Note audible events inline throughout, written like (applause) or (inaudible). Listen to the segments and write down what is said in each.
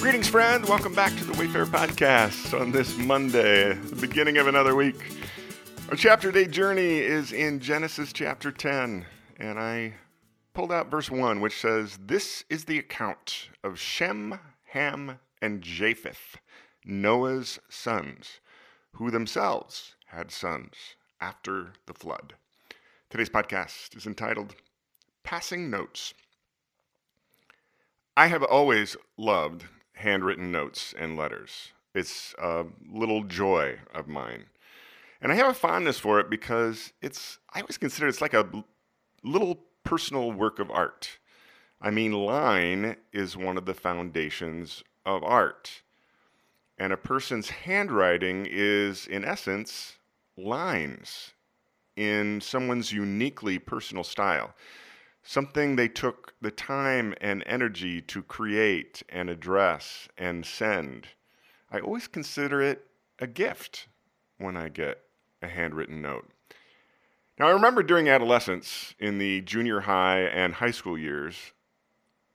Greetings, friend. Welcome back to the Wayfarer Podcast on this Monday, the beginning of another week. Our chapter day journey is in Genesis chapter 10, and I pulled out verse 1, which says, This is the account of Shem, Ham, and Japheth, Noah's sons, who themselves had sons after the flood. Today's podcast is entitled Passing Notes. I have always loved handwritten notes and letters. It's a little joy of mine. And I have a fondness for it because it's, I always consider it's like a little personal work of art. I mean, line is one of the foundations of art. And a person's handwriting is, in essence, lines in someone's uniquely personal style something they took the time and energy to create and address and send. I always consider it a gift when I get a handwritten note. Now, I remember during adolescence, in the junior high and high school years,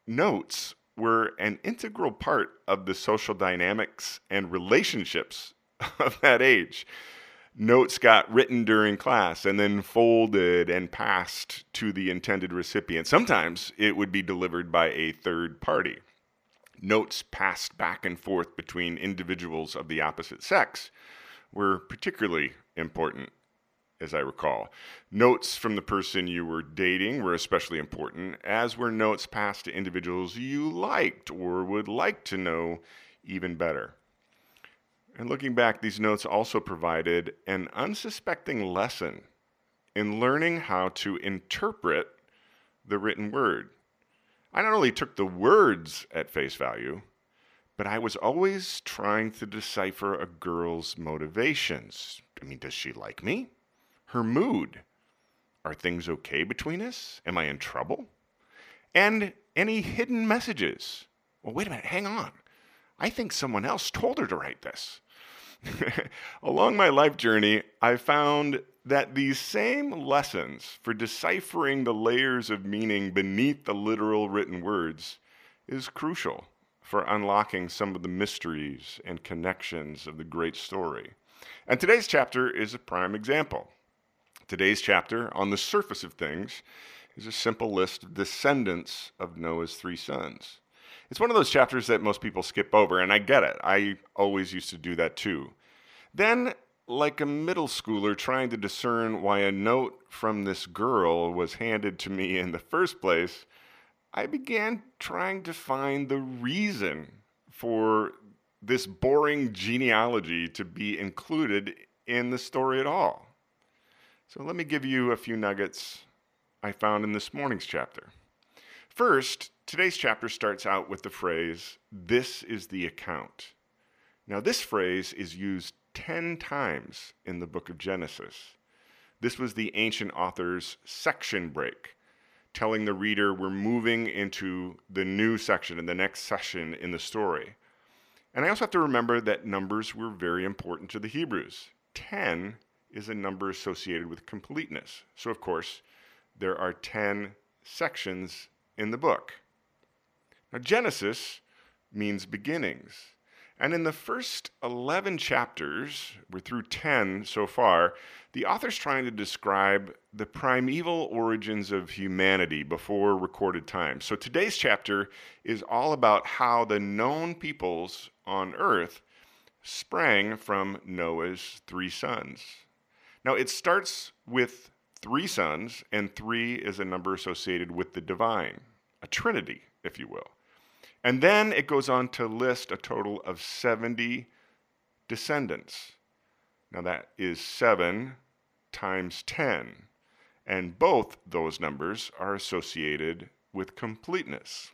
notes were an integral part of the social dynamics and relationships (laughs) of that age notes got written during class and then folded and passed to the intended recipient. Sometimes it would be delivered by a third party. Notes passed back and forth between individuals of the opposite sex were particularly important, as I recall. Notes from the person you were dating were especially important, as were notes passed to individuals you liked or would like to know even better. And looking back, these notes also provided an unsuspecting lesson in learning how to interpret the written word. I not only took the words at face value, but I was always trying to decipher a girl's motivations. I mean, does she like me? Her mood? Are things okay between us? Am I in trouble? And any hidden messages? Well, wait a minute, hang on. I think someone else told her to write this. (laughs) Along my life journey, I found that these same lessons for deciphering the layers of meaning beneath the literal written words is crucial for unlocking some of the mysteries and connections of the great story. And today's chapter is a prime example. Today's chapter, on the surface of things, is a simple list of descendants of Noah's three sons. It's one of those chapters that most people skip over, and I get it. I always used to do that too. Then, like a middle schooler trying to discern why a note from this girl was handed to me in the first place, I began trying to find the reason for this boring genealogy to be included in the story at all. So let me give you a few nuggets I found in this morning's chapter. First, today's chapter starts out with the phrase, This is the account. Now, this phrase is used 10 times in the book of Genesis. This was the ancient author's section break, telling the reader we're moving into the new section and the next session in the story. And I also have to remember that numbers were very important to the Hebrews. 10 is a number associated with completeness. So, of course, there are 10 sections in the book. Now, Genesis means beginnings. And in the first 11 chapters, we're through 10 so far, the author's trying to describe the primeval origins of humanity before recorded time. So today's chapter is all about how the known peoples on earth sprang from Noah's three sons. Now it starts with three sons, and three is a number associated with the divine, a trinity, if you will. And then it goes on to list a total of 70 descendants. Now that is 7 times 10. And both those numbers are associated with completeness.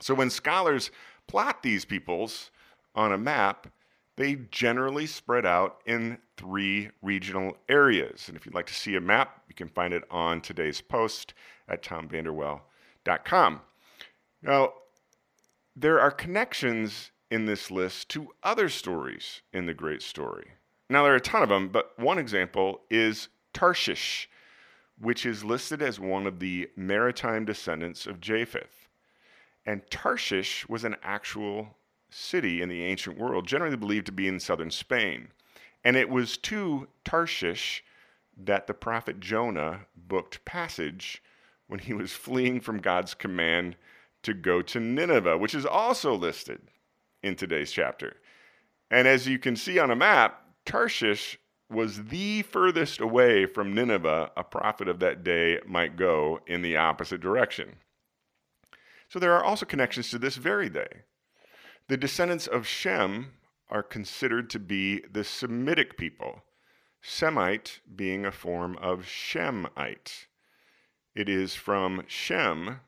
So when scholars plot these peoples on a map, they generally spread out in three regional areas. And if you'd like to see a map, you can find it on today's post at tomvanderwell.com. Now, there are connections in this list to other stories in the great story. Now, there are a ton of them, but one example is Tarshish, which is listed as one of the maritime descendants of Japheth. And Tarshish was an actual city in the ancient world, generally believed to be in southern Spain. And it was to Tarshish that the prophet Jonah booked passage when he was fleeing from God's command to go to Nineveh, which is also listed in today's chapter. And as you can see on a map, Tarshish was the furthest away from Nineveh a prophet of that day might go in the opposite direction. So there are also connections to this very day. The descendants of Shem are considered to be the Semitic people, Semite being a form of Shemite. It is from Shem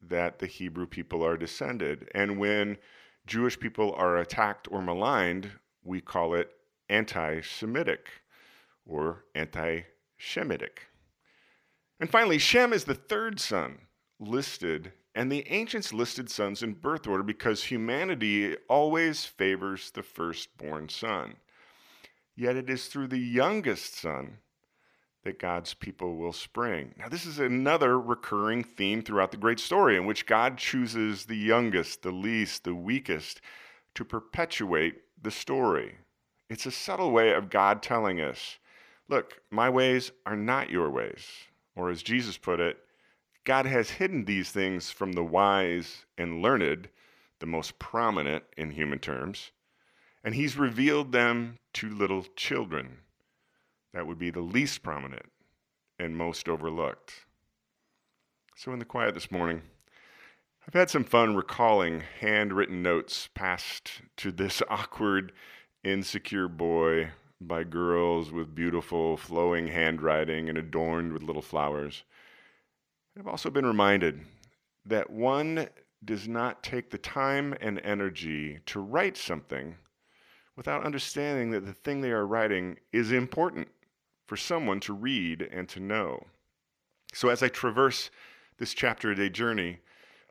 that the Hebrew people are descended. And when Jewish people are attacked or maligned, we call it anti Semitic or anti Shemitic. And finally, Shem is the third son listed, and the ancients listed sons in birth order because humanity always favors the firstborn son. Yet it is through the youngest son that God's people will spring. Now, this is another recurring theme throughout the great story in which God chooses the youngest, the least, the weakest to perpetuate the story. It's a subtle way of God telling us look, my ways are not your ways. Or as Jesus put it, God has hidden these things from the wise and learned, the most prominent in human terms, and he's revealed them to little children. That would be the least prominent and most overlooked. So, in the quiet this morning, I've had some fun recalling handwritten notes passed to this (laughs) awkward, insecure boy by girls with beautiful, flowing handwriting and adorned with little flowers. I've also been reminded that one does not take the time and energy to write something without understanding that the thing they are writing is important for someone to read and to know. So, as I traverse this chapter a day journey,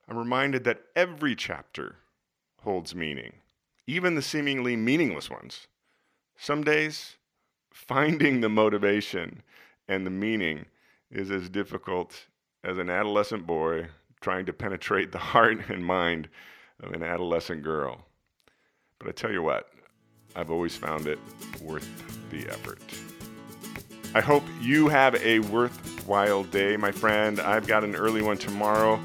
I'm reminded that every chapter holds meaning, even the seemingly meaningless ones. Some days, finding the motivation and the meaning is as difficult as an adolescent boy trying to penetrate the (laughs) heart and mind of an adolescent girl. But I tell you what, I've always found it worth the effort. I hope you have a worthwhile day, my friend. I've got an early one tomorrow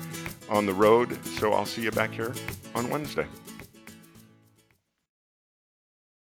on the road, so I'll see you back here on Wednesday.